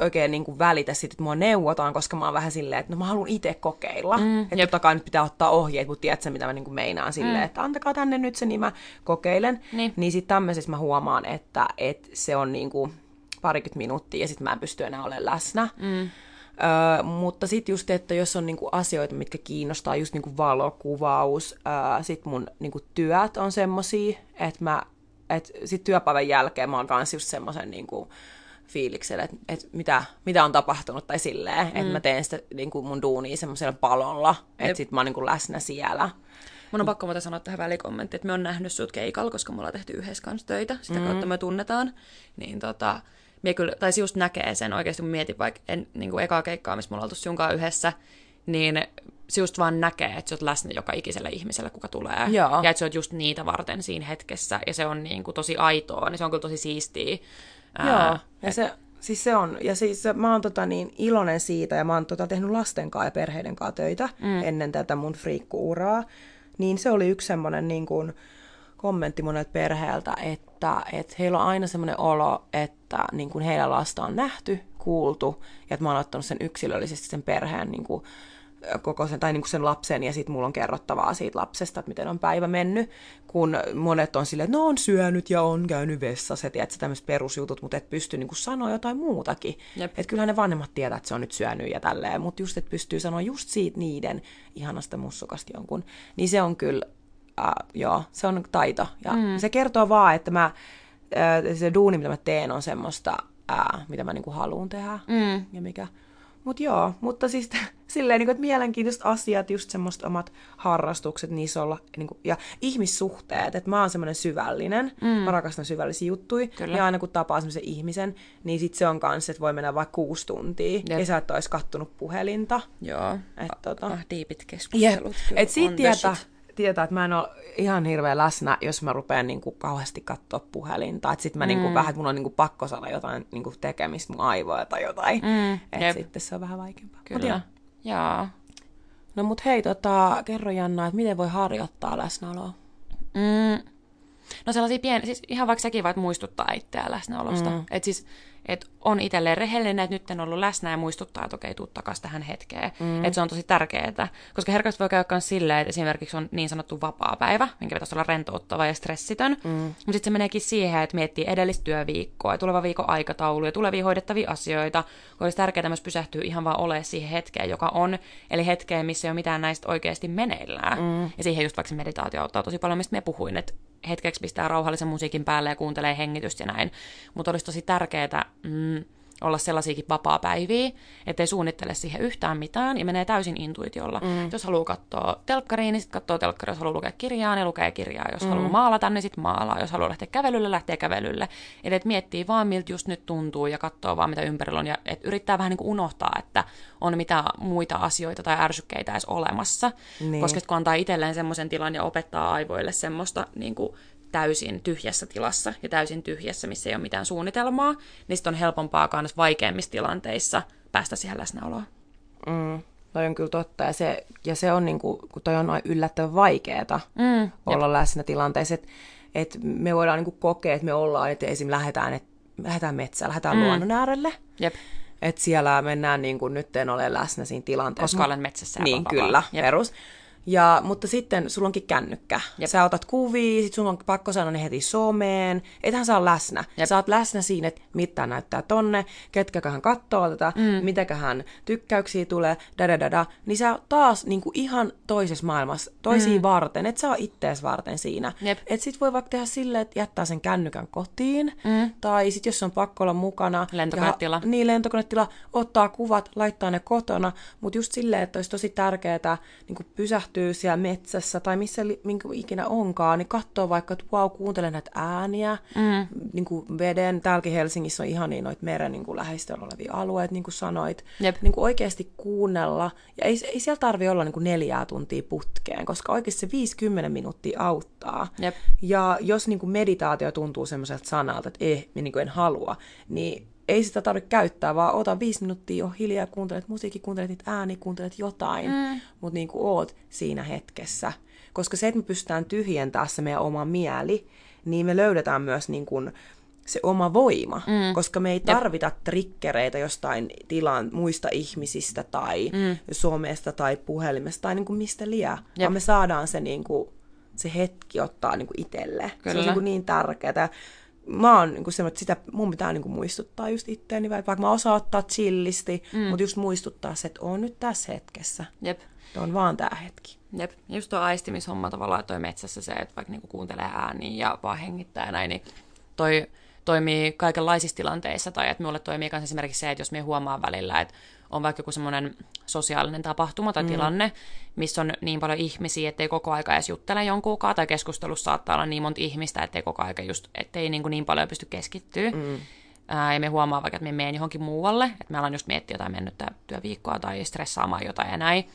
oikein niin kuin välitä siitä, että mua neuvotaan, koska mä oon vähän silleen, että no mä haluan itse kokeilla. Mm, että totta kai nyt pitää ottaa ohjeet, mutta tiedätkö mitä mä niin kuin meinaan silleen, mm. että antakaa tänne nyt se, niin mä kokeilen. Niin, niin sitten tämmöisessä mä huomaan, että, että se on niin kuin parikymmentä minuuttia ja sitten mä en pysty enää olemaan läsnä. Mm. Öö, mutta sitten just, että jos on niinku asioita, mitkä kiinnostaa, just niinku valokuvaus, öö, sitten mun niinku työt on semmosia, että mä, et sit työpäivän jälkeen mä oon kanssa just semmoisen niinku, fiiliksellä, että, että mitä, mitä on tapahtunut tai silleen, mm. että mä teen sitä niin kuin mun duunia semmoisella palolla, että sit mä oon niin kuin läsnä siellä. Mun on pakko muuta sanoa tähän välikommentti, että me on nähnyt sut keikalla, koska me ollaan tehty yhdessä kanssa töitä, sitä mm. kautta me tunnetaan. Niin tota, mie kyllä, tai just näkee sen oikeasti, kun mietin vaikka en, niin kuin ekaa keikkaa, missä me ollaan oltu sunkaan yhdessä, niin se just vaan näkee, että sä oot läsnä joka ikiselle ihmiselle, kuka tulee. Joo. Ja että sä oot just niitä varten siinä hetkessä. Ja se on niin kuin tosi aitoa, niin se on kyllä tosi siistiä. Joo, ja se, siis se on, ja siis mä oon tota niin iloinen siitä, ja mä oon tota tehnyt lasten kanssa ja perheiden kanssa töitä mm. ennen tätä mun friikkuuraa, niin se oli yksi semmoinen niin kuin, kommentti monelta perheeltä, että, että heillä on aina semmoinen olo, että niin kuin heillä lasta on nähty, kuultu, ja että mä oon ottanut sen yksilöllisesti sen perheen niin kuin, koko sen, tai niin kuin sen lapsen, ja sitten mulla on kerrottavaa siitä lapsesta, että miten on päivä mennyt, kun monet on silleen, että no on syönyt ja on käynyt vessassa, että tiedätkö, tämmöiset perusjutut, mutta et pysty niin kuin sanoa jotain muutakin. Että kyllähän ne vanhemmat tietää, että se on nyt syönyt ja tälleen, mutta just, että pystyy sanoa just siitä niiden ihanasta mussukasta jonkun, niin se on kyllä, äh, joo, se on taito. Ja mm. se kertoo vaan, että mä, äh, se duuni, mitä mä teen, on semmoista, äh, mitä mä niin kuin haluan tehdä, mm. ja mikä Mut joo, mutta siis silleen, niin kuin, että mielenkiintoiset asiat, just semmoista omat harrastukset, niissä olla, niin kuin, ja ihmissuhteet, että mä oon semmoinen syvällinen, mm. mä rakastan syvällisiä juttuja, Kyllä. ja aina kun tapaa semmoisen ihmisen, niin sit se on kanssa, että voi mennä vaikka kuusi tuntia, Jep. ja sä et ois kattonut puhelinta. Joo, et, tota... ah, diipit keskustelut. Jep. Et siitä tietää, tietää, että mä en ole ihan hirveän läsnä, jos mä rupean niin kuin kauheasti katsoa puhelinta. Että sit mä niinku mm. niin kuin, vähän, että mun on niin kuin pakko saada jotain niin kuin tekemistä mun aivoja tai jotain. Mm. Että sitten se on vähän vaikeampaa. Kyllä. Jaa. No mut hei, tota, kerro Janna, että miten voi harjoittaa läsnäoloa? Mm. No sellaisia pieniä, siis ihan vaikka sekin voit muistuttaa itseä läsnäolosta. Mm. Että siis että on itselleen rehellinen, että nyt en ollut läsnä ja muistuttaa, että okei, tuu takaisin tähän hetkeen. Mm. Että se on tosi tärkeää, koska herkästi voi käydä myös silleen, että esimerkiksi on niin sanottu vapaa-päivä, minkä pitäisi olla rentouttava ja stressitön, mm. mutta sitten se meneekin siihen, että miettii edellistä työviikkoa ja tuleva viikon aikataulu ja tulevia hoidettavia asioita, kun olisi tärkeää myös pysähtyä ihan vaan olemaan siihen hetkeen, joka on, eli hetkeen, missä ei ole mitään näistä oikeasti meneillään. Mm. Ja siihen just vaikka meditaatio auttaa tosi paljon, mistä me puhuin, että hetkeksi pistää rauhallisen musiikin päälle ja kuuntelee hengitystä ja näin. Mutta olisi tosi tärkeää mm, olla sellaisiakin vapaa-päiviä, ettei suunnittele siihen yhtään mitään ja menee täysin intuitiolla. Mm. Jos haluaa katsoa telkkariin, niin sitten katsoo telkkaria. Jos haluaa lukea kirjaa, niin lukee kirjaa. Jos mm. haluaa maalata, niin sitten maalaa. Jos haluaa lähteä kävelylle, lähtee kävelylle. Eli et miettii vaan, miltä just nyt tuntuu ja katsoo vaan, mitä ympärillä on. Ja et yrittää vähän niin kuin unohtaa, että on mitä muita asioita tai ärsykkeitä edes olemassa. Niin. Koska kun antaa itselleen semmoisen tilan ja opettaa aivoille semmoista niin kuin täysin tyhjässä tilassa ja täysin tyhjässä, missä ei ole mitään suunnitelmaa, niin sitten on helpompaa myös vaikeimmissa tilanteissa päästä siihen läsnäoloon. Mm, toi on kyllä totta. Ja se, ja se on, niinku, kun toi on yllättävän vaikeaa mm, olla jep. läsnä tilanteessa, että et me voidaan niinku kokea, että me ollaan, että esim. lähdetään, et, lähdetään metsään, lähdetään mm. luonnon äärelle. Jep. Että siellä mennään niin kuin nyt en ole läsnä siinä tilanteessa. Koska olen metsässä Niin, kyllä, Jep. perus. Ja, mutta sitten sulla onkin kännykkä. Jep. Sä otat kuvia, sit sun on pakko sanoa ne heti someen. Ethän sä ole läsnä. Jep. Sä oot läsnä siinä, että mitä näyttää tonne, ketkäköhän katsoo tätä, mm. mitäköhän tykkäyksiä tulee, da da da da. Niin sä taas niin kuin ihan toisessa maailmassa, toisia mm. varten, et sä oot ittees varten siinä. Jep. Et sit voi vaikka tehdä silleen, että jättää sen kännykän kotiin, mm. tai sit jos on pakko olla mukana. Lentokonetila. Ja, niin, lentokonetila, ottaa kuvat, laittaa ne kotona, mutta just silleen, että olisi tosi tärkeää niin pysähtyä pysähtyy siellä metsässä tai missä minkä ikinä onkaan, niin katsoo vaikka, että wow, kuuntele näitä ääniä, mm. niin kuin veden. Täälläkin Helsingissä on ihan niin noita meren niin kuin läheistöllä olevia alueita, niin kuin sanoit. Jep. Niin kuin oikeasti kuunnella. Ja ei, ei siellä tarvi olla niin kuin neljää tuntia putkeen, koska oikeasti se 50 minuuttia auttaa. Jep. Ja jos niin kuin meditaatio tuntuu semmoiselta sanalta, että eh, niin kuin en halua, niin ei sitä tarvitse käyttää, vaan ota viisi minuuttia, on hiljaa, kuuntelet musiikki, kuuntelet niitä ääni, kuuntelet jotain, mm. mutta niin kuin oot siinä hetkessä. Koska se, että me pystytään tyhjentämään se meidän oma mieli, niin me löydetään myös niin kuin se oma voima, mm. koska me ei tarvita Jep. trikkereitä jostain tilan muista ihmisistä tai mm. somesta tai puhelimesta tai niin kuin mistä liian, vaan me saadaan se, niin kuin, se hetki ottaa niin kuin itselle. Kyllä. Se on niin, kuin niin tärkeää mä oon niin semmoinen, että sitä mun pitää niin kuin muistuttaa just itteeni, vaikka mä osaan ottaa chillisti, mm. mutta just muistuttaa se, että on nyt tässä hetkessä. Jep. On vaan tämä hetki. Jep. Just tuo aistimishomma tavallaan, toi metsässä se, että vaikka niinku kuuntelee ääniä ja vaan hengittää ja näin, niin toi toimii kaikenlaisissa tilanteissa. Tai että minulle toimii myös esimerkiksi se, että jos me huomaa välillä, että on vaikka joku semmoinen sosiaalinen tapahtuma tai mm. tilanne, missä on niin paljon ihmisiä, ettei koko aika edes juttele jonkunkaan, tai keskustelussa saattaa olla niin monta ihmistä, ettei koko aika just, ettei niin, kuin niin paljon pysty keskittyä. Mm. Ää, ja me huomaa vaikka, että me menen johonkin muualle, että me alan just miettiä jotain mennyttä työviikkoa tai stressaamaan jotain ja näin.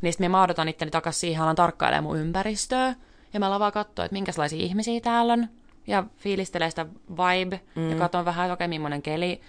Niin sitten me maadotan itteni takaisin siihen, alan tarkkailemaan mun ympäristöä, ja mä alan vaan katsoa, että minkälaisia ihmisiä täällä on, ja fiilistelee sitä vibe, mm. ja katson vähän, että okei, okay, millainen keli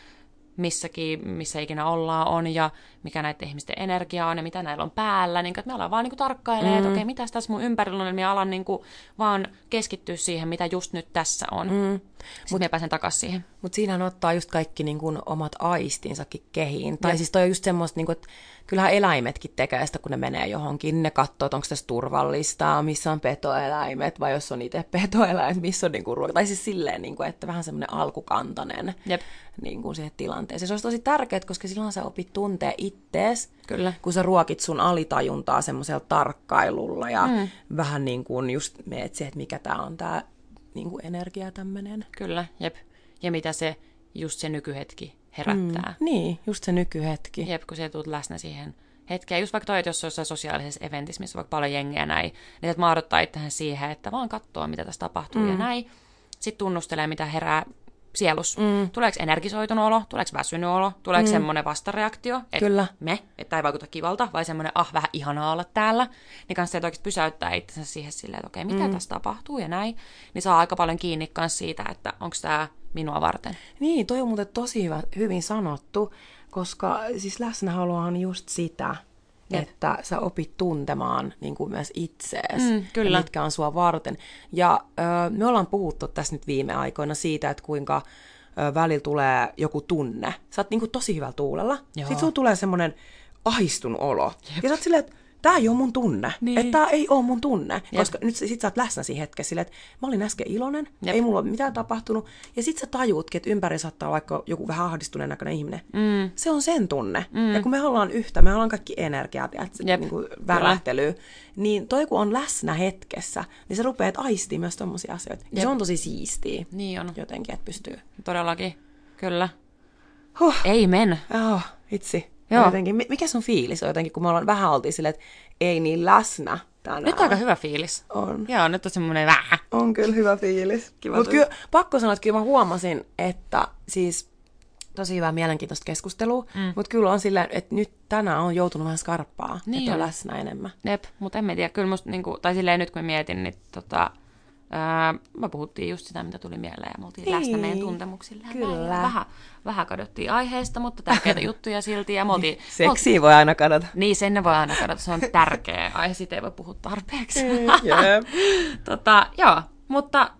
missäkin, missä ikinä ollaan on ja mikä näiden ihmisten energia on ja mitä näillä on päällä. Niin, että me ollaan vaan niin tarkkailemaan, mm. että okei, mitä tässä mun ympärillä on, niin me alan niin kuin, vaan keskittyä siihen, mitä just nyt tässä on. Mm. Sitten Mut, me pääsen takaisin siihen. Mutta siinähän ottaa just kaikki niin kuin, omat aistinsakin kehiin. Tai ja. siis toi on just semmoista, niin kuin, että kyllähän eläimetkin tekee sitä, kun ne menee johonkin. Ne katsoo, onko tässä turvallista, missä on petoeläimet, vai jos on itse petoeläimet, missä on niin kuin, ruoka. Tai siis silleen, niin kuin, että vähän semmoinen alkukantainen Jep. Niin kuin siihen tilanteeseen. Se olisi tosi tärkeää, koska silloin sä opit tuntee ittees, Kyllä. kun sä ruokit sun alitajuntaa semmoisella tarkkailulla ja mm. vähän niin kuin just meet siihen, että mikä tämä on tämä niin kuin energia tämmöinen. Kyllä, jep. Ja mitä se, just se nykyhetki herättää. Mm, niin, just se nykyhetki. Jep, kun sä tulet läsnä siihen hetkeen. Just vaikka toi, että jos on jossain sosiaalisessa eventissä, missä on vaikka paljon jengiä näin, niin että maadottaa itsehän siihen, että vaan katsoo, mitä tässä tapahtuu mm. ja näin. Sitten tunnustelee, mitä herää sielus. Mm. Tuleeko energisoitunut olo, tuleeko väsynyt olo, tuleeko mm. semmoinen vastareaktio, että Kyllä. me, että ei vaikuta kivalta, vai semmoinen, ah, vähän ihanaa olla täällä. Niin kanssa että oikeasti pysäyttää itsensä siihen silleen, että okei, okay, mitä mm. tässä tapahtuu ja näin. Niin saa aika paljon kiinni myös siitä, että onko tämä minua varten. Niin, toi on muuten tosi hyvä, hyvin sanottu, koska siis läsnäolo on just sitä, Jep. että sä opit tuntemaan niin kuin myös itseesi, mm, kyllä. mitkä on sua varten. Ja ö, me ollaan puhuttu tässä nyt viime aikoina siitä, että kuinka ö, välillä tulee joku tunne. Sä oot niin kuin tosi hyvällä tuulella. Joo. Sitten sulla tulee semmoinen ahistunut olo. Jep. Ja sä oot silleen, että tämä ei ole mun tunne. Niin. Että tämä ei ole mun tunne. Jep. Koska nyt sit sä oot läsnä siinä hetkessä silleen, että mä olin äsken iloinen, Jep. ei mulla ole mitään tapahtunut. Ja sit sä tajuutkin, että ympäri saattaa vaikka joku vähän ahdistuneen näköinen ihminen. Mm. Se on sen tunne. Mm. Ja kun me ollaan yhtä, me ollaan kaikki energiaa, niin kuin värähtelyä, niin toi kun on läsnä hetkessä, niin se rupeat aistii myös tommosia asioita. Ja se on tosi siistiä. Niin on. Jotenkin, että pystyy. Todellakin. Kyllä. Huh. Ei men. Oh, itse. Joo. Jotenkin, mikä sun fiilis on jotenkin, kun me ollaan vähän oltiin silleen, että ei niin läsnä tänään. Nyt on aika hyvä fiilis. On. Joo, nyt on semmoinen vähän. On kyllä hyvä fiilis. Mutta kyllä, pakko sanoa, että kyllä mä huomasin, että siis tosi hyvää mielenkiintoista keskustelua, mm. mutta kyllä on silleen, että nyt tänään on joutunut vähän skarppaa, niin että on läsnä enemmän. Jep, mutta en tiedä, kyllä musta, niinku, tai silleen nyt kun mietin, niin tota, Öö, me puhuttiin just sitä, mitä tuli mieleen, ja me oltiin niin, läsnä meidän tuntemuksilla. Kyllä. Vähän, vähän kadottiin aiheesta, mutta tärkeitä juttuja silti. Ja me oltiin, Seksiä me voi aina kadota. Niin, sen voi aina kadota. Se on tärkeä aihe, siitä ei voi puhua tarpeeksi. yeah. tota, joo, mutta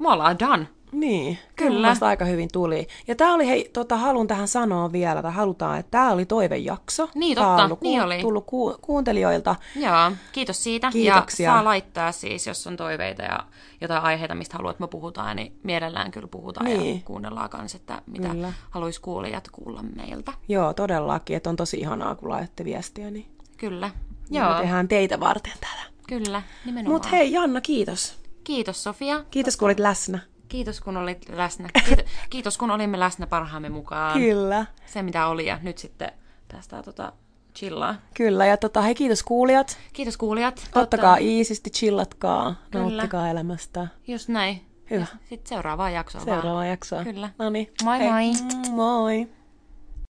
me ollaan done. Niin, Kyllä. kyllä. Aika hyvin tuli. Ja tämä oli, hei, tota, halun tähän sanoa vielä, tai halutaan, että tämä oli toivejakso. Niin, Tää on totta, ollut niin oli. tullut ku, kuuntelijoilta. Joo, kiitos siitä. Kiitoksia. Ja saa laittaa siis, jos on toiveita ja jotain aiheita, mistä haluat, että me puhutaan, niin mielellään kyllä puhutaan Niin. ja kuunnellaan kanssa, että mitä Kyllä. haluaisi kuulijat kuulla meiltä. Joo, todellakin, että on tosi ihanaa, kun laitatte viestiä, niin Kyllä. Joo. me tehdään teitä varten täällä. kyllä, nimenomaan. Mutta hei, Janna, kiitos. Kiitos Sofia. Kiitos, kun olit läsnä. Kiitos kun olit läsnä. Kiitos, kiitos kun olimme läsnä parhaamme mukaan. Kyllä. Se mitä oli ja nyt sitten tästä tota, chillaa. Kyllä, ja tota, hei, kiitos kuulijat. Kiitos kuulijat. Ottakaa iisisti, chillatkaa, Kyllä. nauttikaa elämästä. Just näin. Hyvä. Sitten seuraavaan jaksoon Seuraavaa jaksoa. Kyllä. No niin. Moi moi. Moi.